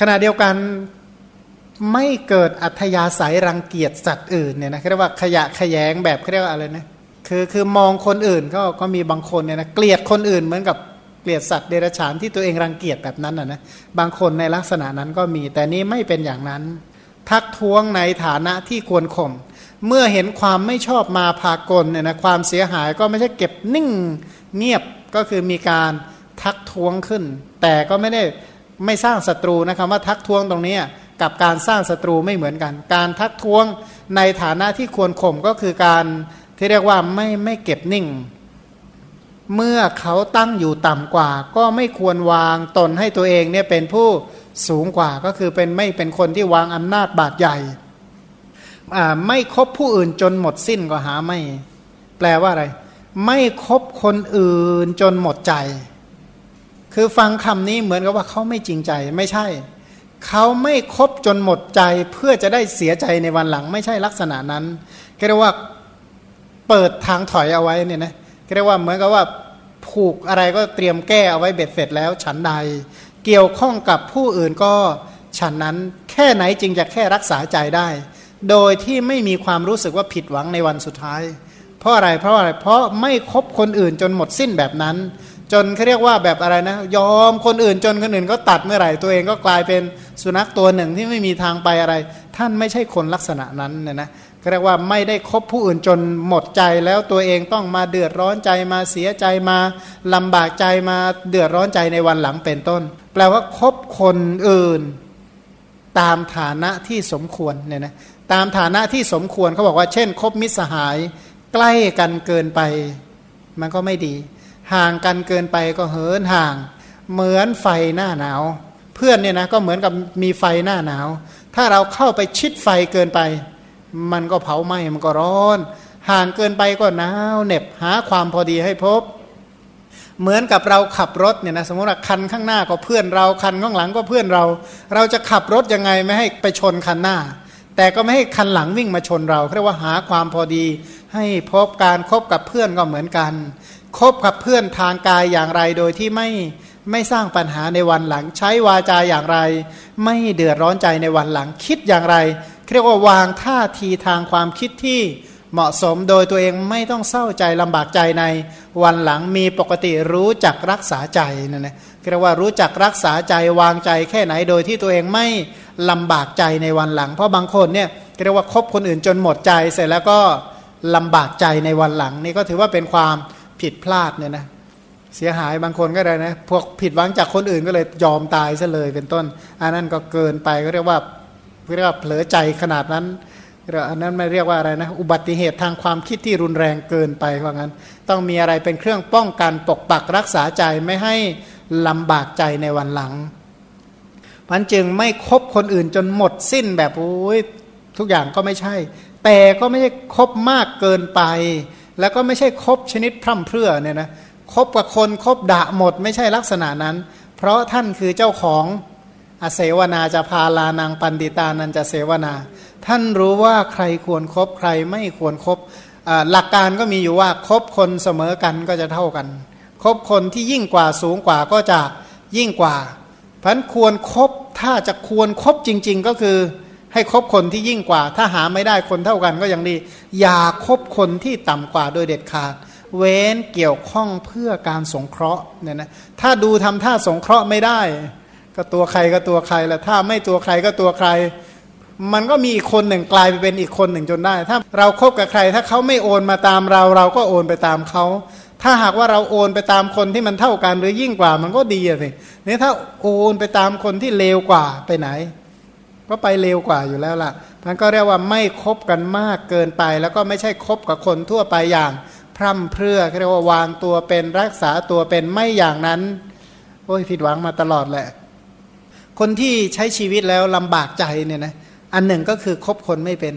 ขณะเดียวกันไม่เกิดอัธยาศัยรังเกียจสัตว์อื่นเนี่ยนะเรียกว่าขยะขยงแบบเรียกว่าอะไรนะคือคือมองคนอื่นก็ก็มีบางคนเนี่ยนะเกลียดคนอื่นเหมือนกับเกลียดสัตว์เดรัจฉานที่ตัวเองรังเกียจแบบนั้นนะนะบางคนในลักษณะนั้นก็มี แต่นี้ไม่เป็นอย่างนั้น ทักท้วงในฐานะที่ควรข่มเมื่อเห็นความไม่ชอบมาพากลเนี่ยนะความเสียหายก็ไม่ใช่เก็บนิ่งเงียบก็คือมีการทักท้วงขึ้น แต่ก็ไม่ได้ ไม่สร้างศัตรูนะครับว่าทักท้วงตรงนี้กับการสร้างศัตรูไม่เหมือนกัน การทักท้วงในฐานะที่ควรข่มก็คือการที่เรียกว่าไม่ไม่เก็บนิ่ง เมื่อเขาตั้งอยู่ต่ำกว่า ก็ไม่ควรวางตนให้ตัวเองเนี่ยเป็นผู้สูงกว่าก็คือเป็นไม่เป็นคนที่วางอำนาจบาดใหญ่ไม่คบผู้อื่นจนหมดสิ้นก็หาไม่ แปลว่าอะไร ไม่คบคนอื่นจนหมดใจ คือฟังคำนี้เหมือนกับว่าเขาไม่จริงใจไม่ใช่ เขาไม่คบจนหมดใจเพื่อจะได้เสียใจในวันหลังไม่ใช่ลักษณะนั้นก็เรียกว่าเปิดทางถอยเอาไว้เนี่ยนะก็เรียกว่าเหมือนกับว่าผูกอะไรก็เตรียมแก้เอาไว้เบ็ดเสร็จแล้วฉันใด เกี่ยวข้องกับผู้อื่นก็ฉันนั้นแค่ไหนจึงจะแค่รักษาใจได้ โดยที่ไม่มีความรู้สึกว่าผิดหวังในวันสุดท้าย เพราะอะไรเพราะอะไรเพราะไม่คบคนอื่นจนหมดสิ้นแบบนั้น จนเขาเรียกว่าแบบอะไรนะ ยอมคนอื่นจนคนอื่นก็ตัดเมื่อไหร่ตัวเองก็กลายเป็นสุนัขตัวหนึ่งที่ไม่มีทางไปอะไร ท่านไม่ใช่คนลักษณะนั้นนะนะเรียกว่าไม่ได้คบผู้อื่นจนหมดใจแล้วตัวเองต้องมาเดือดร้อนใจมาเสียใจมาลำบากใจมาเดือดร้อนใจในวันหลังเป็นต้น แปลว่าคบคนอื่น ตามฐานะที่สมควรเนี่ยนะตามฐานะที่สมควรเขาบอกว่าเช่น คบมิตรสหาย ใกล้กันเกินไป มันก็ไม่ดี ห่างกันเกินไปก็เหินห่าง เหมือนไฟหน้าหนาว เพื่อนเนี่ยนะก็เหมือนกับมีไฟหน้าหนาว ถ้าเราเข้าไปชิดไฟเกินไป มันก็เผาไหม้มันก็ร้อน ห่างเกินไปก็หนาวเหน็บหาความพอดีให้พบ เหมือนกับเราขับรถเนี่ยนะสมมติว่าคันข้างหน้าก็เพื่อนเราคันข้างหลังก็เพื่อนเรา เราจะขับรถยังไงไม่ให้ไปชนคันหน้า แต่ก็ไม่ให้คันหลังวิ่งมาชนเราเรียกว่าหาความพอดี ให้พบการครบกับเพื่อนก็เหมือนกัน คบกับเพื่อนทางกายอย่างไรโดยที่ไม่ไม่สร้างปัญหาในวันหลัง ใช้วาจาอย่างไร ไม่เดือดร้อนใจในวันหลังคิดอย่างไรเรียกว่าวางท่าทีทางความคิดที่เหมาะสมโดยตัวเองไม่ต้องเศร้าใจลำบากใจในวันหลังมีปกติรู้จักรักษาใจนั่นนะเรียกว่ารู้จักรักษาใจวางใจแค่ไหนโดยที่ตัวเองไม่ลำบากใจในวันหลัง เพราะบางคนเนี่ยเรียกว่าคบคนอื่นจนหมดใจเสร็จแล้วก็ลำบากใจในวันหลังนี่ก็ถือว่าเป็นความ ผิดพลาดเนี่ยนะเสียหายบางคนก็ได้นะพวกผิดหวังจากคนอื่นก็เลยยอมตายซะเลยเป็นต้น อันนั้นก็เกินไปก็เรียกว่าเรียกว่าเผลอใจขนาดนั้นอันนั้นไม่เรียกว่าอะไรนะ อุบัติเหตุทางความคิดที่รุนแรงเกินไปว่างั้น ต้องมีอะไรเป็นเครื่องป้องกันปกปักรักษาใจไม่ให้ลำบากใจในวันหลังมันจึงไม่คบคนอื่นจนหมดสิ้นแบบโอ้ยทุกอย่างก็ไม่ใช่ แต่ก็ไม่ใช่คบมากเกินไป แล้วก็ไม่ใช่คบชนิดพร่ำเพรื่อเนี่ยนะคบกับคนคบด่าหมด ไม่ใช่ลักษณะนั้น เพราะท่านคือเจ้าของอเสวนาจะพาลานางปันติตานันจะเสวนา ท่านรู้ว่าใครควรครบใครไม่ควรครบหลักการก็มีอยู่ว่าคบคนเสมอกันก็จะเท่ากันคบคนที่ยิ่งกว่าสูงกว่าก็จะยิ่งกว่าพันควรครบถ้าจะควรครบจริง ๆ ก็คือ ให้คบคนที่ยิ่งกว่า ถ้าหาไม่ได้คนเท่ากันก็ยังดี อย่าคบคนที่ต่ำกว่าโดยเด็ดขาด เว้นเกี่ยวข้องเพื่อการสงเคราะห์เนี่ยนะถ้าดูทำท่าสงเคราะห์ไม่ได้ ก็ตัวใครก็ตัวใครแล้วถ้าไม่ตัวใครก็ตัวใคร มันก็มีอีกคนหนึ่งกลายไปเป็นอีกคนหนึ่งจนได้ ถ้าเราครบกับใคร ถ้าเขาไม่โอนมาตามเรา เราก็โอนไปตามเขาถ้าหากว่าเราโอนไปตามคนที่มันเท่ากันหรือยิ่งกว่ามันก็ดีสินี่ยถ้าโอนไปตามคนที่เลวกว่าไปไหน ก็ไปเลวกว่าอยู่แล้วล่ะมันก็เรียกว่าไม่คบกันมากเกินไป แล้วก็ไม่ใช่คบกับคนทั่วไปอย่างพร่ำเพรื่อเรียกว่าวางตัวเป็นรักษาตัวเป็นไม่อย่างนั้น โอ้ยผิดหวังมาตลอดแหละ คนที่ใช้ชีวิตแล้วลำบากใจเนี่ยนะอันหนึ่งก็คือคบคนไม่เป็น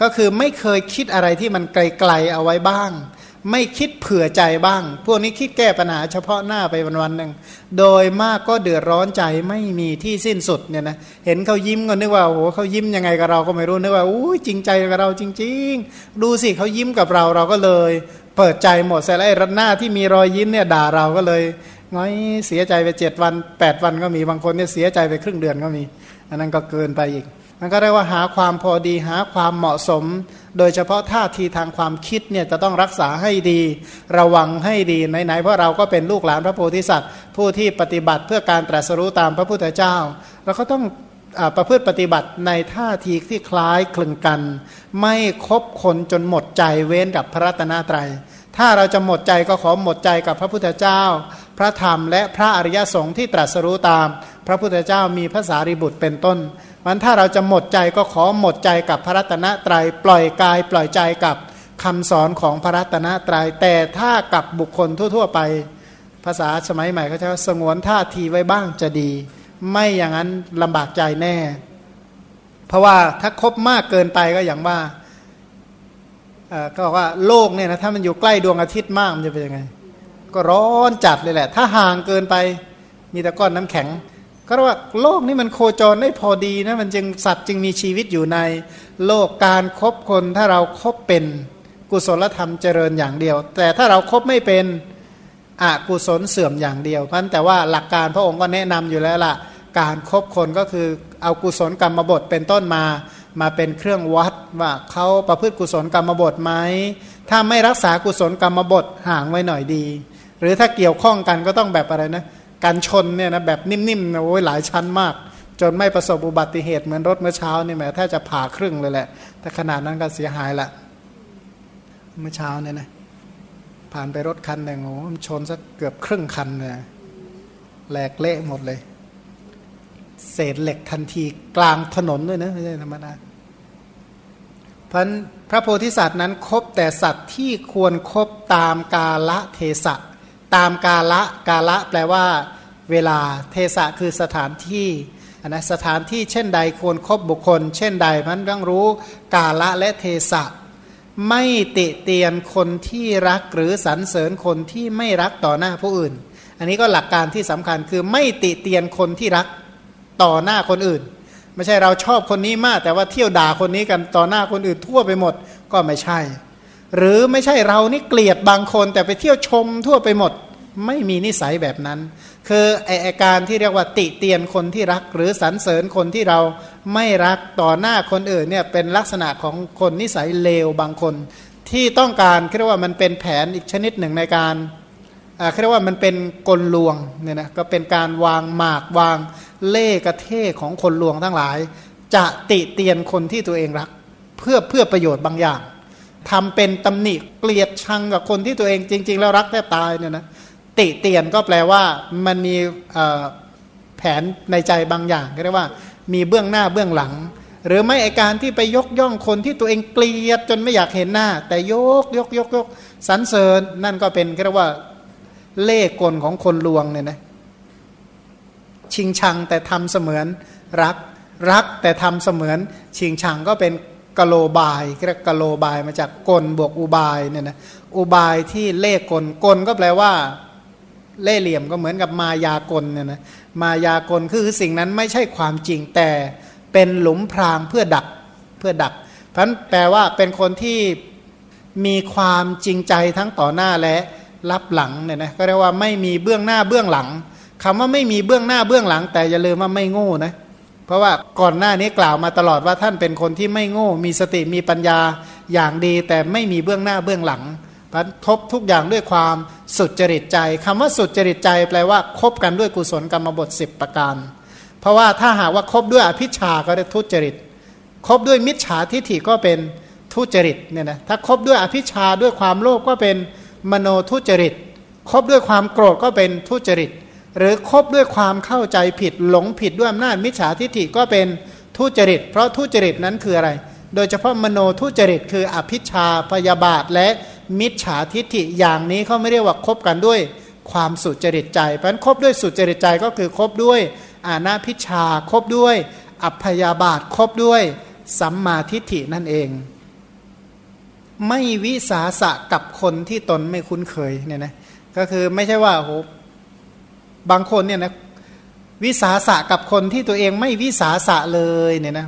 ก็คือไม่เคยคิดอะไรที่มันไกลๆเอาไว้บ้าง ไม่คิดเผื่อใจบ้าง พวกนี้คิดแก้ปัญหาเฉพาะหน้าไปวันๆหนึ่ง โดยมากก็เดือดร้อนใจไม่มีที่สิ้นสุดเนี่ยนะ เห็นเขายิ้มก็นึกว่าโอ้โหเขายิ้มยังไงกับเราก็ไม่รู้นึกว่าอู้จริงใจกับเราจริง ๆ ดูสิเขายิ้มกับเราเราก็เลย เปิดใจหมดแต่ไอ้รัหน้าที่มีรอยยิ้มเนี่ยด่าเราก็เลยน้อยเสียใจไปเจ็ดวันแปดวันก็มีบางคนเนี่ยเสียใจไปครึ่งเดือนก็มี อันนั้นก็เกินไปอีก มันก็เรียกว่าหาความพอดีหาความเหมาะสม โดยเฉพาะท่าทีทางความคิดเนี่ยจะต้องรักษาให้ดี ระวังให้ดีไหนๆเพราะเราก็เป็นลูกหลานพระโพธิสัตว์ ผู้ที่ปฏิบัติเพื่อการตรัสรู้ตามพระพุทธเจ้าเราก็ต้องประพฤติปฏิบัติในท่าทีที่คล้ายคลึงกัน ไม่คบคนจนหมดใจเว้นกับพระรัตนตรยัย ถ้าเราจะหมดใจก็ขอหมดใจกับพระพุทธเจ้า พระธรรมและพระอริยสงฆ์ที่ตรัสรู้ตาม พระพุทธเจ้ามีพระสารีบุตรเป็นต้น มันถ้าเราจะหมดใจก็ขอหมดใจกับพระรัตนตรยัยปล่อยกาย ปล่อยใจกับคำสอนของพระรัตนตรยัยแต่ถ้ากับบุคคลทั่ว ๆ ไป ภาษาสมัยใหม่เขาจะสงวนท่าทีไว้บ้างจะดี ไม่อย่างนั้นลำบากใจแน่ เพราะว่าถ้าคบมากเกินไปก็อย่างว่าก็บอกว่าโลกเนี่ยนะถ้ามันอยู่ใกล้ดวงอาทิตย์มากมันจะเป็นยังไง ก็ร้อนจัดเลยแหละ ถ้าห่างเกินไปมีแต่ก้อนน้ำแข็ง ก็เรียกว่าโลกนี้มันโคจรได้พอดีนะมันจึงสัตว์จึงมีชีวิตอยู่ในโลกการครบคนถ้าเราครบเป็นกุศลธรรมเจริญอย่างเดียว แต่ถ้าเราครบไม่เป็นอกุศลเสื่อมอย่างเดียวเพราะแต่ว่าหลักการพระองค์ก็แนะนำอยู่แล้วล่ะ การครบคนก็คือเอากุศลกรรมบทเป็นต้นมามาเป็นเครื่องวัดว่าเขาประพฤติกุศลกรรมบทไหมถ้าไม่รักษากุศลกรรมบทห่างไว้หน่อยดี หรือถ้าเกี่ยวข้องกันก็ต้องแบบอะไรนะ การชนเนี่ยนะแบบนิ่มๆนะโอ้ยหลายชั้นมาก จนไม่ประสบอุบัติเหตุเหมือนรถเมื่อเช้านี่แหมถ้าจะผ่าครึ่งเลยแหละ แต่ขนาดนั้นก็เสียหายละเมื่อเช้าเนี่ยนะผ่านไปรถคันหนึ่งโอ้มันชนสักเกือบครึ่งคันเลยแหลกเละหมดเลย เศษเหล็กทันทีกลางถนนด้วยนะไม่ใช่ธรรมดาพันพระโพธิสัตว์นั้นคบแต่สัตว์ที่ควรครบตามกาละเทศะ ตามกาละกาละแปลว่า เวลาเทศะคือสถานที่นะสถานที่เช่นใดควรครบบุคคล เช่นใดมันต้องรู้กาละและเทศะไม่ติเตียนคนที่รักหรือสรรเสริญคนที่ไม่รักต่อหน้าผู้อื่น อันนี้ก็หลักการที่สำคัญคือไม่ติเตียนคนที่รักต่อหน้าคนอื่น ไม่ใช่เราชอบคนนี้มาก แต่ว่าเที่ยวด่าคนนี้กันต่อหน้าคนอื่นทั่วไปหมดก็ไม่ใช่ หรือไม่ใช่เรานี่เกลียดบางคนแต่ไปเที่ยวชมทั่วไปหมดไม่มีนิสัยแบบนั้น คือไออาการที่เรียกว่าติเตียนคนที่รัก หรือสรรเสริญคนที่เราไม่รักต่อหน้าคนอื่นเนี่ยเป็นลักษณะของคนนิสัยเลวบางคน ที่ต้องการเรียกว่ามันเป็นแผนอีกชนิดหนึ่งในการเรียกว่ามันเป็นกลลวงเนี่ยนะก็เป็นการวางหมากวางเล่กระเทของคนลวงทั้งหลาย จะติเตียนคนที่ตัวเองรัก เพื่อเพื่อประโยชน์บางอย่าง ทำเป็นตำหนิเกลียดชังกับคนที่ตัวเองจริง ๆ แล้วรักแทบตายเนี่ยนะติเตียนก็แปลว่ามันมีแผนในใจบางอย่างเรียกว่า มีเบื้องหน้าเบื้องหลัง หรือไม่ไอการที่ไปยกย่องคนที่ตัวเองเกลียดจนไม่อยากเห็นหน้า แต่ยกยกยกยกสรรเสริญนั่นก็เป็นเรียกว่าเล่กลของคนลวงเนี่ยนะชิงชังแต่ทำเสมือนรักรักแต่ทำเสมือน ชิงชังก็เป็น กโลบายเรียกกโลบายมาจากกลบวกอุบายเนี่ยนะอุบายที่เล่กลกลก็แปลว่า เล่เหลี่ยมก็เหมือนกับมายากลเนี่ยนะมายากลคือสิ่งนั้นไม่ใช่ความจริงแต่เป็นหลุมพรางเพื่อดักเพื่อดักเพราะนั้นแปลว่าเป็นคนที่มีความจริงใจทั้งต่อหน้าและรับหลังเนี่ยนะก็เรียกว่าไม่มีเบื้องหน้าเบื้องหลังคำว่าไม่มีเบื้องหน้าเบื้องหลัง แต่อย่าลืมว่าไม่โง่นะเพราะว่าก่อนหน้านี้กล่าวมาตลอดว่าท่านเป็นคนที่ไม่โง่ มีสติมีปัญญาอย่างดี แต่ไม่มีเบื้องหน้าเบื้องหลังพันทบทุกอย่างด้วยความสุดจริตใจคำว่าสุดจริตใจแปลว่าคบกันด้วยกุศลกรรมบท 10 ประการ เพราะว่าถ้าหากว่าคบด้วยอภิชาก็ได้ทุจริตคบด้วยมิจฉาทิฏฐิก็เป็นทุจริตเนี่ยนะถ้าคบด้วยอภิชาด้วยความโลภก็เป็นมโนทุจริตคบด้วยความโกรธก็เป็นทุจริต หรือคบด้วยความเข้าใจผิดหลงผิดด้วยอำนาจมิจฉาทิฏฐิก็เป็นทุจริต เพราะทุจริตนั้นคืออะไร โดยเฉพาะมโนทุจริตคืออภิชาพยาบาทและมิจฉาทิฏฐิอย่างนี้เขาไม่เรียกว่าคบกันด้วยความสุจริตใจ เพราะนั้นคบด้วยสุจริตใจก็คือคบด้วยอาณาพิชาคบด้วย อัพยาบาทคบด้วยสัมมาทิฏฐินั่นเอง ไม่วิสาสะกับคนที่ตนไม่คุ้นเคยเนี่ยนะก็คือไม่ใช่ว่าโห บางคนเนี่ยนะวิสาสะกับคนที่ตัวเองไม่วิสาสะเลยเนี่ยนะ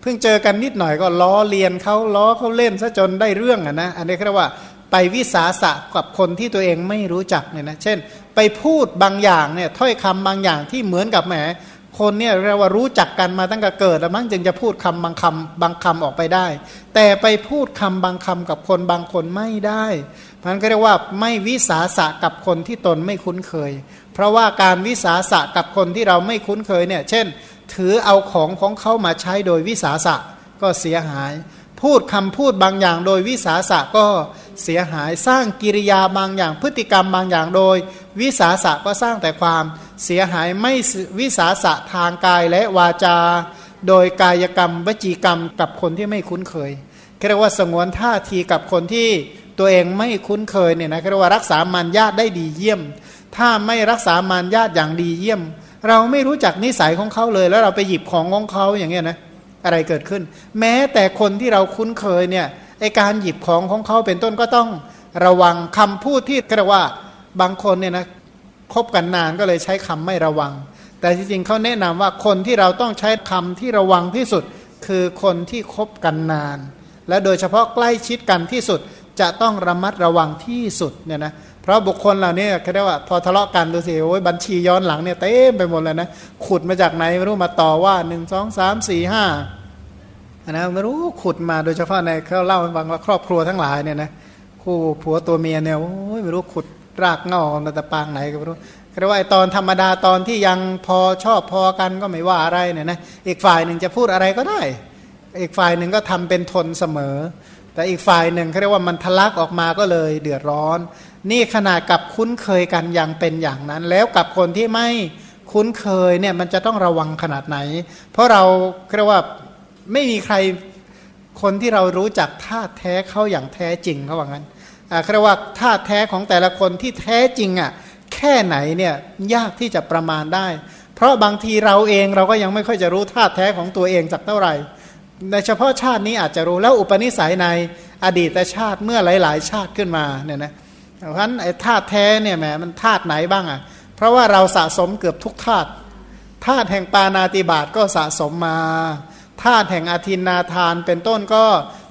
เพิ่งเจอกันนิดหน่อยก็ล้อเลียนเขาล้อเขาเล่นซะจนได้เรื่องอะนะอันนี้เรียกว่าไปวิสาสะกับคนที่ตัวเองไม่รู้จักเนี่ยนะเช่น ไปพูดบางอย่างเนี่ยถ้อยคำบางอย่างที่เหมือนกับแหมคนเนี่ยเรียกว่ารู้จักกันมาตั้งแต่เกิดแล้วมั้งจึงจะพูดคำบางคำบางคำออกไปได้ แต่ไปพูดคำบางคำกับคนบางคนไม่ได้มันก็เรียกว่าไม่วิสาสะกับคนที่ตนไม่คุ้นเคย เพราะว่าการวิสาสะกับคนที่เราไม่คุ้นเคยเนี่ย เช่น ถือเอาของของเขามาใช้โดยวิสาสะก็เสียหาย พูดคำพูดบางอย่างโดยวิสาสะก็เสียหายสร้างกิริยาบางอย่าง พฤติกรรมบางอย่างโดย วิสาสะก็สร้างแต่ความเสียหายไม่วิสาสะทางกายและวาจา โดยกายกรรมวจีกรรมกับคนที่ไม่คุ้นเคยเรียกว่าสงวนท่าทีกับคนที่ตัวเองไม่คุ้นเคยเนี่ยนะเรียกว่ารักษามารยาทได้ดีเยี่ยม ถ้าไม่รักษามารยาทอย่างดีเยี่ยม เราไม่รู้จักนิสัยของเขาเลย แล้วเราไปหยิบของของเขาอย่างเงี้ยนะอะไรเกิดขึ้น แม้แต่คนที่เราคุ้นเคยเนี่ยไอการหยิบของของเขาเป็นต้นก็ต้องระวังคำพูดที่เรียกว่าบางคนเนี่ยนะคบกันนานก็เลยใช้คำไม่ระวัง แต่จริงๆเขาแนะนำว่าคนที่เราต้องใช้คำที่ระวังที่สุด คือคนที่คบกันนาน และโดยเฉพาะใกล้ชิดกันที่สุดจะต้องระมัดระวังที่สุดเนี่ยนะ พราะบุคคลเหล่านี้เขาเรียกว่าพอทะเลาะกันดูสิโอ้ยบัญชีย้อนหลังเนี่ยเต็มไปหมดเลยนะขุดมาจากไหนไม่รู้มาต่อว่าหนึ่งสองสามสี่ห้านะไม่รู้ขุดมาโดยเฉพาะในเขาเล่าให้ฟังว่าครอบครัวทั้งหลายเนี่ยนะคู่ผัวตัวเมียเนี่ยโอ้ยไม่รู้ขุดรากเงาในตะปางไหนก็ไม่รู้เรียกว่าตอนธรรมดาตอนที่ยังพอชอบพอกันก็ไม่ว่าอะไรเนี่ยนะอีกฝ่ายหนึ่งจะพูดอะไรก็ได้ อีกฝ่ายหนึ่งก็ทำเป็นทนเสมอ แต่อีกฝ่ายหนึ่งเขาเรียกว่ามันทะลักออกมาก็เลยเดือดร้อน นี่ขนาดกับคุ้นเคยกันอย่างเป็นอย่างนั้น แล้วกับคนที่ไม่คุ้นเคยเนี่ยมันจะต้องระวังขนาดไหน เพราะเราเรียกว่าไม่มีใครคนที่เรารู้จักท่าแท้เขาอย่างแท้จริงเขาว่างั้นอ่าเรียกว่าท่าแท้ของแต่ละคนที่แท้จริงอะแค่ไหนเนี่ยยากที่จะประมาณได้ เพราะบางทีเราเองเราก็ยังไม่ค่อยจะรู้ท่าแท้ของตัวเองสักเท่าไหร่ในเฉพาะชาตินี้อาจจะรู้แล้วอุปนิสัยในอดีตชาติเมื่อหลาย ๆ ชาติขึ้นมาเนี่ยนะ เพราะฉะนั้นไอ้ธาตุแท้เนี่ยแหมมันธาตุไหนบ้างอะ เพราะว่าเราสะสมเกือบทุกธาตุธาตุแห่งปานาติบาตก็สะสมมาธาตุแห่งอาทินนาทานเป็นต้นก็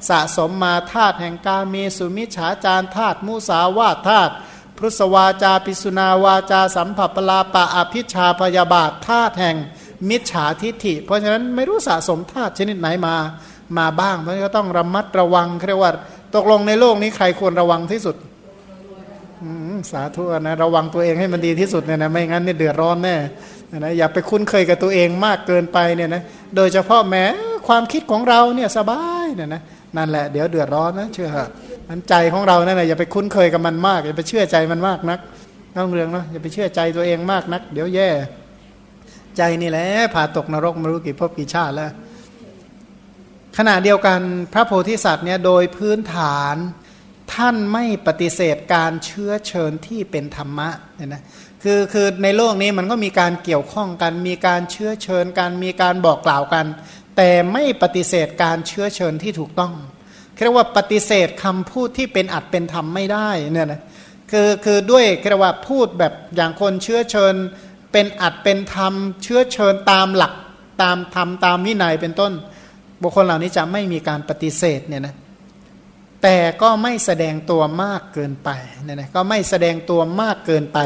สะสมมาธาตุแห่งกาเมสุมิฉาจารธาตุมุสาวาธาตุพุทธวาจาปิสุนาวาจาสัมผัสปลาปะอภิชาพยาบาทธาตุแห่งมิจฉาทิฏฐิ เพราะฉะนั้นไม่รู้สะสมธาตุชนิดไหนมามาบ้างเพราะฉะนั้นก็ต้องระมัดระวังเรียกว่าตกลงในโลกนี้ใครควรระวังที่สุด สาธุนะระวังตัวเองให้มันดีที่สุดเนี่ยนะไม่งั้นเนี่ยเดือดร้อนแน่นะอย่าไปคุ้นเคยกับตัวเองมากเกินไปเนี่ยนะโดยเฉพาะแม้ความคิดของเราเนี่ยสบายเนี่ยนะนั่นแหละเดี๋ยวเดือดร้อนนะเชื่อมันใจของเรานั่นแหละอย่าไปคุ้นเคยกับมันมากอย่าไปเชื่อใจมันมากนักต้องเรื่องนาะอย่าไปเชื่อใจตัวเองมากนัก เดี๋ยวแย่ ใจนี่แหละผ่าตกนรกไม่รู้กี่พบกี่ชาติแล้วขณะเดียวกันพระโพธิสัตว์เนี่ยโดยพื้นฐาน ท่านไม่ปฏิเสธการเชื้อเชิญที่เป็นธรรมะเนี่ยนะคือคือในโลกนี้มันก็มีการเกี่ยวข้องกัน มีการเชื้อเชิญกันมีการบอกกล่าวกัน แต่ไม่ปฏิเสธการเชื้อเชิญที่ถูกต้องเรียกว่าปฏิเสธคำพูดที่เป็นอัดเป็นธรรมไม่ได้เนี่ยนะคือคือด้วยเรียกว่าพูดแบบอย่างคนเชื้อเชิญ เป็นอัดเป็นธรรม เชื้อเชิญตามหลักตามธรรมตามวินัยเป็นต้น บุคคลเหล่านี้จะไม่มีการปฏิเสธเนี่ยนะ แต่ก็ไม่แสดงตัวมากเกินไปเนี่ยนะก็ไม่แสดงตัวมากเกินไป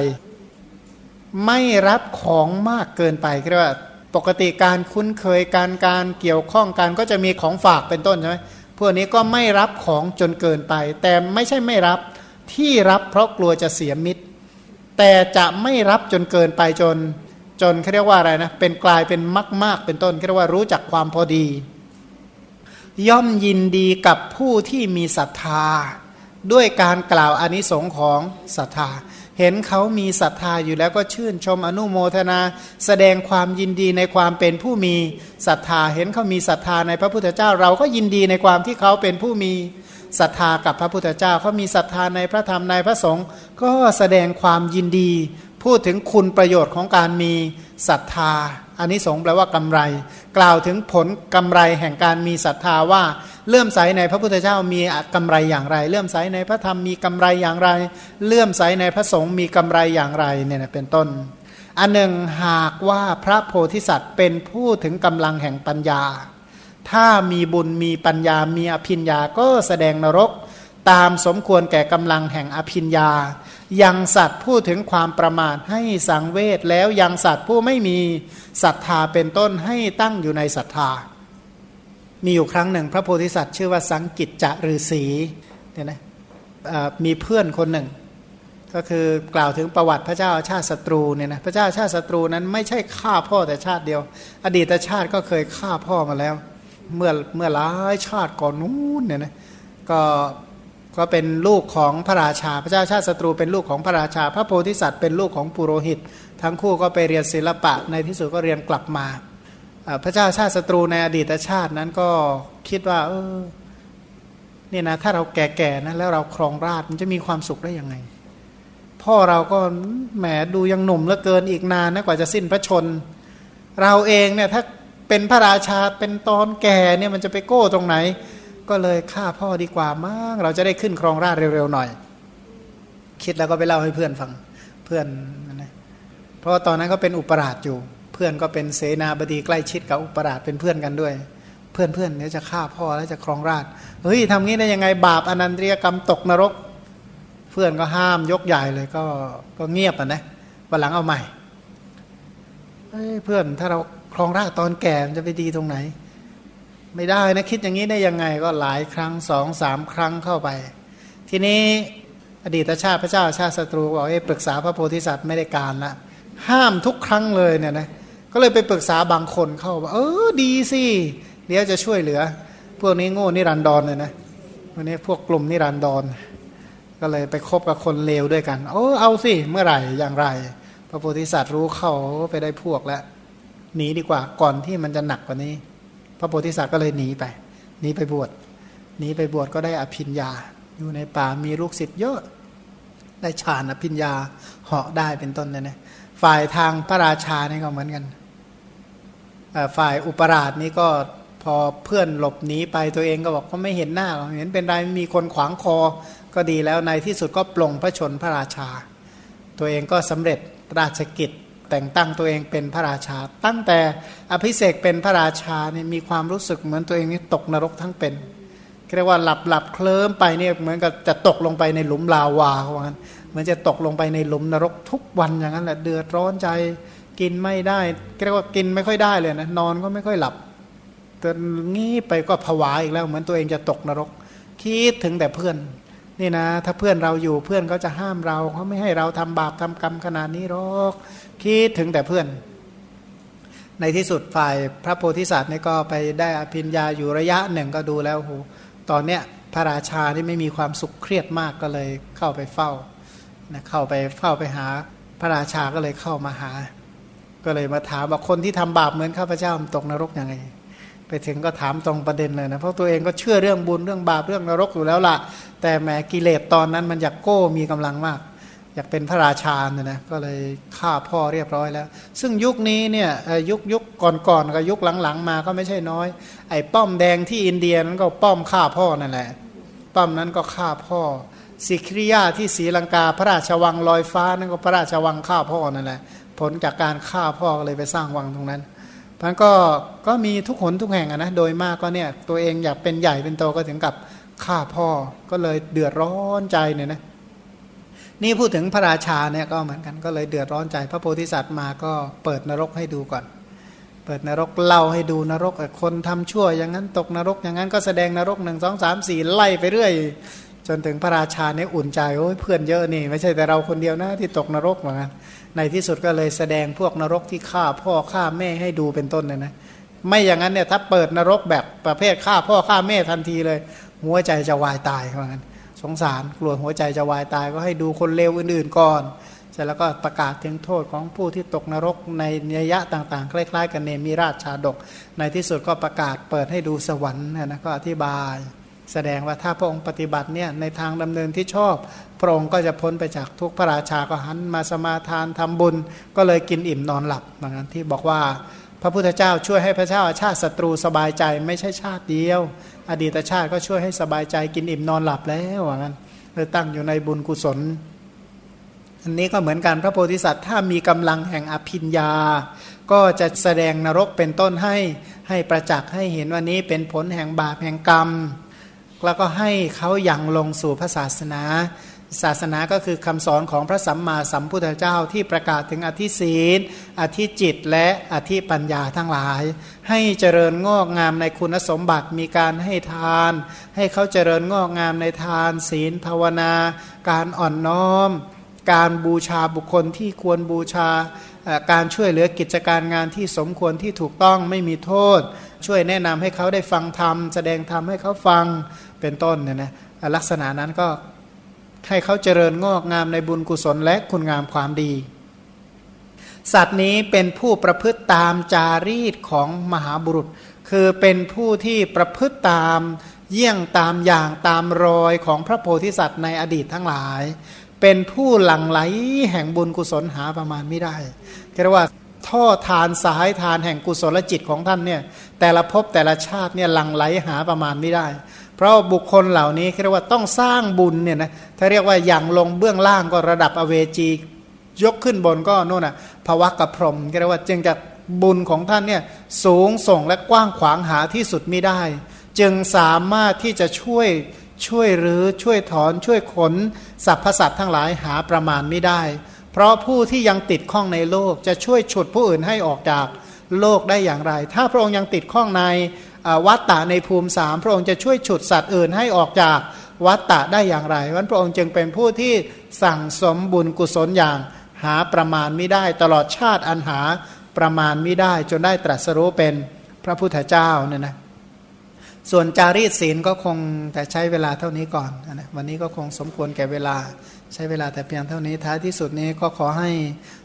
ไม่รับของมากเกินไปเรียกว่าปกติการคุ้นเคยการการเกี่ยวข้องกันก็จะมีของฝากเป็นต้นใช่ไหมพวกนี้ก็ไม่รับของจนเกินไป แต่ไม่ใช่ไม่รับที่รับเพราะกลัวจะเสียมิตร แต่จะไม่รับจนเกินไปจนจนเขาเรียกว่าอะไรนะเป็นกลายเป็นมากมากเป็นต้นเขาเรียกว่ารู้จักความพอดี ย่อมยินดีกับผู้ที่มีศรัทธา ด้วยการกล่าวอนิสงค์ของศรัทธา เห็นเขามีศรัทธาอยู่แล้วก็ชื่นชมอนุโมทนา แสดงความยินดีในความเป็นผู้มีศรัทธา เห็นเขามีศรัทธาในพระพุทธเจ้า เราก็ยินดีในความที่เขาเป็นผู้มีศรัทธากับพระพุทธเจ้าเขามีศรัทธาในพระธรรมในพระสงฆ์ก็แสดงความยินดี พูดถึงคุณประโยชน์ของการมีศรัทธาอันนี้สงแปลว่ากำไร กล่าวถึงผลกำไรแห่งการมีศรัทธาว่าเลื่อมใสในพระพุทธเจ้ามีกำไรอย่างไร เลื่อมใสในพระธรรมมีกำไรอย่างไร เลื่อมใสในพระสงฆ์มีกำไรอย่างไรเนี่ยเป็นต้น อันหนึ่งหากว่าพระโพธิสัตว์เป็นผู้ถึงกำลังแห่งปัญญา ถ้ามีบุญมีปัญญามีอภิญญาก็แสดงนรก ตามสมควรแก่กำลังแห่งอภิญญา ยังสัตว์พูดถึงความประมาทให้สังเวชแล้วยังสัตว์ผู้ไม่มีศรัทธาเป็นต้นให้ตั้งอยู่ในศรัทธา มีอยู่ครั้งหนึ่ง พระโพธิสัตว์ชื่อว่าสังกิจจะฤาษีเนี่ยนะมีเพื่อนคนหนึ่ง ก็คือกล่าวถึงประวัติพระเจ้าชาติศัตรูเนี่ยนะพระเจ้าชาติศัตรูนั้นไม่ใช่ฆ่าพ่อแต่ชาติเดียว อดีตชาติก็เคยฆ่าพ่อมาแล้ว เมื่อเมื่อหลายชาติก่อนนู้นเนี่ยนะก็ ก็เป็นลูกของพระราชา พระเจ้าชาติศัตรูเป็นลูกของพระราชา พระโพธิสัตว์เป็นลูกของปุโรหิต ทั้งคู่ก็ไปเรียนศิลปะในที่สุดก็เรียนกลับมาพระเจ้าชาติศัตรูในอดีตชาตินั้นก็คิดว่า เออนี่นะถ้าเราแก่ๆนะแล้วเราครองราชมันจะมีความสุขได้ยังไง พ่อเราก็แหมดูยังหนุ่มเหลือเกินอีกนานนะกว่าจะสิ้นพระชน เราเองเนี่ยถ้าเป็นพระราชาเป็นตอนแก่เนี่ยมันจะไปโก้ตรงไหน ก็เลยฆ่าพ่อดีกว่ามั้งเราจะได้ขึ้นครองราชเร็วๆหน่อย คิดแล้วก็ไปเล่าให้เพื่อนฟังเพื่อนนะเพราะตอนนั้นก็เป็นอุปราชอยู่ เพื่อนก็เป็นเสนาบดีใกล้ชิดกับอุปราชเป็นเพื่อนกันด้วย เพื่อนเพื่อนเนี่ยจะฆ่าพ่อแล้วจะครองราชเฮ้ยทำงี้ได้ยังไงบาปอนันตริยกรรมตกนรก เพื่อนก็ห้ามยกใหญ่เลยก็ก็เงียบอะนะวันหลังเอาใหม่เฮ้ยเพื่อนถ้าเราครองราชตอนแก่จะไปดีตรงไหน ไม่ได้นะคิดอย่างนี้ได้ยังไงก็หลายครั้งสองสามครั้งเข้าไป ทีนี้อดีตชาติพระเจ้าชาติศัตรูบอกให้ปรึกษาพระโพธิสัตว์ไม่ได้การละห้ามทุกครั้งเลยเนี่ยนะก็เลยไปปรึกษาบางคนเข้าว่าเออดีสิเดี๋ยวจะช่วยเหลือ พวกนี้โง่นิรันดรเลยนะวันนี้พวกกลุ่มนิรันดร ก็เลยไปคบกับคนเลวด้วยกันโอ้เอาสิเมื่อไหร่อย่างไร พระโพธิสัตว์รู้เขาไปได้พวกแล้วหนีดีกว่าก่อนที่มันจะหนักกว่านี้ พระโพธิสัตว์ก็เลยหนีไปหนีไปบวชหนีไปบวชก็ได้อภิญญา อยู่ในป่ามีลูกศิษย์เยอะ ได้ฌานอภิญญาเหาะได้เป็นต้นเนี่ยนะฝ่ายทางพระราชานี่ก็เหมือนกันฝ่ายอุปราชนี่ก็พอเพื่อนหลบหนีไปตัวเองก็บอกก็ไม่เห็นหน้าเห็นเป็นไรมีคนขวางคอก็ดีแล้วในที่สุดก็ปลงพระชนพระราชา ตัวเองก็สำเร็จราชกิจ แต่งตั้งตัวเองเป็นพระราชา ตั้งแต่อภิเษกเป็นพระราชาเนี่ยมีความรู้สึกเหมือนตัวเองนี่ตกนรกทั้งเป็นเรียกว่าหลับหลับเคลิ้มไปเนี่ยเหมือนกับจะตกลงไปในหลุมลาวาเขางั้นเหมือนจะตกลงไปในหลุมนรกทุกวันอย่างนั้นแหละเดือดร้อนใจกินไม่ได้เรียกว่ากินไม่ค่อยได้เลยนะนอนก็ไม่ค่อยหลับจนงี้ไปก็ผวาอีกแล้วเหมือนตัวเองจะตกนรก คิดถึงแต่เพื่อนนี่นะ ถ้าเพื่อนเราอยู่เพื่อนเขาจะห้ามเราเขาไม่ให้เราทำบาปทำกรรมขนาดนี้หรอก คิดถึงแต่เพื่อน ในที่สุดฝ่ายพระโพธิสัตว์นี่ก็ไปได้อภิญญาอยู่ระยะหนึ่งก็ดูแล้วโหตอนเนี้ยพระราชาที่ไม่มีความสุขเครียดมากก็เลยเข้าไปเฝ้านะเข้าไปเฝ้าไปหาพระราชาก็เลยเข้ามาหา ก็เลยมาถามว่าคนที่ทำบาปเหมือนข้าพเจ้าตกนรกยังไง ไปถึงก็ถามตรงประเด็นเลยนะเพราะตัวเองก็เชื่อเรื่องบุญเรื่องบาปเรื่องนรกอยู่แล้วล่ะ แต่แหมกิเลสตอนนั้นมันอยากโก้มีกำลังมาก อยากเป็นพระราชาเนี่ยนะก็เลยฆ่าพ่อเรียบร้อยแล้ว ซึ่งยุคนี้เนี่ยยุคยุคก่อนๆกับยุคหลังๆ มาก็ไม่ใช่น้อย ไอ้ป้อมแดงที่อินเดียนั้นก็ป้อมฆ่าพ่อนั่นแหละป้อมนั้นก็ฆ่าพ่อสิคริยาที่ศรีลังกา พระราชวังลอยฟ้านั่นก็พระราชวังฆ่าพ่อนั่นแหละผลจากการฆ่าพ่อก็เลยไปสร้างวังตรงนั้นมันก็ก็มีทุกหนทุกแห่งนะโดยมากก็เนี่ยตัวเองอยากเป็นใหญ่เป็นโตก็ถึงกับฆ่าพ่อก็เลยเดือดร้อนใจเนี่ยนะ นี่พูดถึงพระราชาเนี่ยก็เหมือนกันก็เลยเดือดร้อนใจ พระโพธิสัตว์มาก็เปิดนรกให้ดูก่อน เปิดนรกเล่าให้ดูนรกคนทำชั่วอย่างนั้นตกนรกอย่างนั้นก็แสดงนรกหนึ่งสองสามสี่ไล่ไปเรื่อย จนถึงพระราชาเนี่ยอุ่นใจโอ้ยเพื่อนเยอะนี่ ไม่ใช่แต่เราคนเดียวนะที่ตกนรกเหมือนกันในที่สุดก็เลยแสดงพวกนรกที่ฆ่าพ่อฆ่าแม่ให้ดูเป็นต้นเลยนะไม่อย่างนั้นเนี่ยถ้าเปิดนรกแบบประเภทฆ่าพ่อฆ่าแม่ทันทีเลย หัวใจจะวายตายเหมือนกัน สงสารกลัวหัวใจจะวายตายก็ให้ดูคนเลวอื่นๆก่อนเสร็จแล้วก็ประกาศถึงโทษของผู้ที่ตกนรกในนัยะต่างๆ คล้ายๆ กันเนมีราชชาดก ในที่สุดก็ประกาศเปิดให้ดูสวรรค์นะก็อธิบาย แสดงว่าถ้าพระองค์ปฏิบัติเนี่ยในทางดำเนินที่ชอบ พระองค์ก็จะพ้นไปจากทุกพระราชาก็หันมาสมาทานทำบุญ ก็เลยกินอิ่มนอนหลับเหมือนกันที่บอกว่า พระพุทธเจ้าช่วยให้พระเจ้าชาติศัตรูสบายใจไม่ใช่ชาติเดียว อดีตชาติก็ช่วยให้สบายใจกินอิ่มนอนหลับแล้วว่างั้นเลยตั้งอยู่ในบุญกุศล อันนี้ก็เหมือนกันพระโพธิสัตว์ถ้ามีกำลังแห่งอภิญญาก็จะแสดงนรกเป็นต้นให้ให้ประจักษ์ให้เห็นว่านี้เป็นผลแห่งบาปแห่งกรรม แล้วก็ให้เขายังลงสู่พระศาสนา ศาสนาก็คือคำสอนของพระสัมมาสัมพุทธเจ้าที่ประกาศถึงอธิศีล อธิจิตและอธิปัญญาทั้งหลาย ให้เจริญงอกงามในคุณสมบัติมีการให้ทาน ให้เขาเจริญงอกงามในทาน ศีลภาวนา การอ่อนน้อม การบูชาบุคคลที่ควรบูชา การช่วยเหลือกิจการงานที่สมควรที่ถูกต้องไม่มีโทษ ช่วยแนะนำให้เขาได้ฟังธรรมแสดงธรรมให้เขาฟังเป็นต้นเนี่ยนะลักษณะนั้นก็ ให้เขาเจริญงอกงามในบุญกุศลและคุณงามความดี สัตว์นี้เป็นผู้ประพฤติตามจารีตของมหาบุรุษ คือเป็นผู้ที่ประพฤติตามเยี่ยงตามอย่างตามรอยของพระโพธิสัตว์ในอดีตทั้งหลาย เป็นผู้หลั่งไหลแห่งบุญกุศลหาประมาณไม่ได้เรียกว่าท่อทานสายทานแห่งกุศลจิตของท่านเนี่ยแต่ละภพแต่ละชาติเนี่ยหลั่งไหลหาประมาณไม่ได้ เพราะบุคคลเหล่านี้เรียกว่าต้องสร้างบุญเนี่ยนะถ้าเรียกว่าอย่างลงเบื้องล่างก็ระดับอเวจี ยกขึ้นบนก็โน่นน่ะภวะกับพรมเรียกว่าจึงจะบุญของท่านเนี่ยสูงส่งและกว้างขวางหาที่สุดไม่ได้ จึงสามารถที่จะช่วยช่วยหรือช่วยถอนช่วยขนสรรพสัตว์ทั้งหลายหาประมาณไม่ได้ เพราะผู้ที่ยังติดข้องในโลกจะช่วยฉุดผู้อื่นให้ออกจากโลกได้อย่างไร ถ้าพระองค์ยังติดข้องใน วัตตะในภูมิสามพระองค์จะช่วยฉุดสัตว์อื่นให้ออกจากวัตตะได้อย่างไรวันพระองค์จึงเป็นผู้ที่สั่งสมบุญกุศลอย่างหาประมาณไม่ได้ตลอดชาติอันหาประมาณไม่ได้จนได้ตรัสรู้เป็นพระพุทธเจ้าเนี่ยนะส่วนจารีตศีลก็คงแต่ใช้เวลาเท่านี้ก่อนนะวันนี้ก็คงสมควรแก่เวลา ใช้เวลาแต่เพียงเท่านี้ท้ายที่สุดนี้ก็ขอให้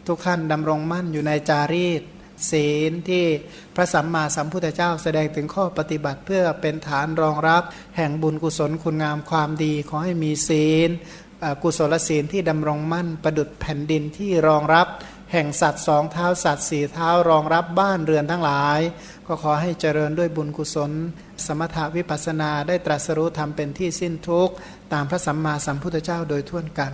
ทุกท่านดำรงมั่นอยู่ในจารีต ศีลที่พระสัมมาสัมพุทธเจ้าแสดงถึงข้อปฏิบัติเพื่อเป็นฐานรองรับ แห่งบุญกุศลคุณงามความดี ขอให้มีศีลกุศลศีลที่ดำรงมั่นประดุดแผ่นดินที่รองรับ แห่งสัตว์สองเท้าสัตว์สี่เท้ารองรับบ้านเรือนทั้งหลาย ก็ขอให้เจริญด้วยบุญกุศล สมถาวิปัสนาได้ตรัสรู้ทำเป็นที่สิ้นทุกข์ ตามพระสัมมาสัมพุทธเจ้าโดยทั่วกัน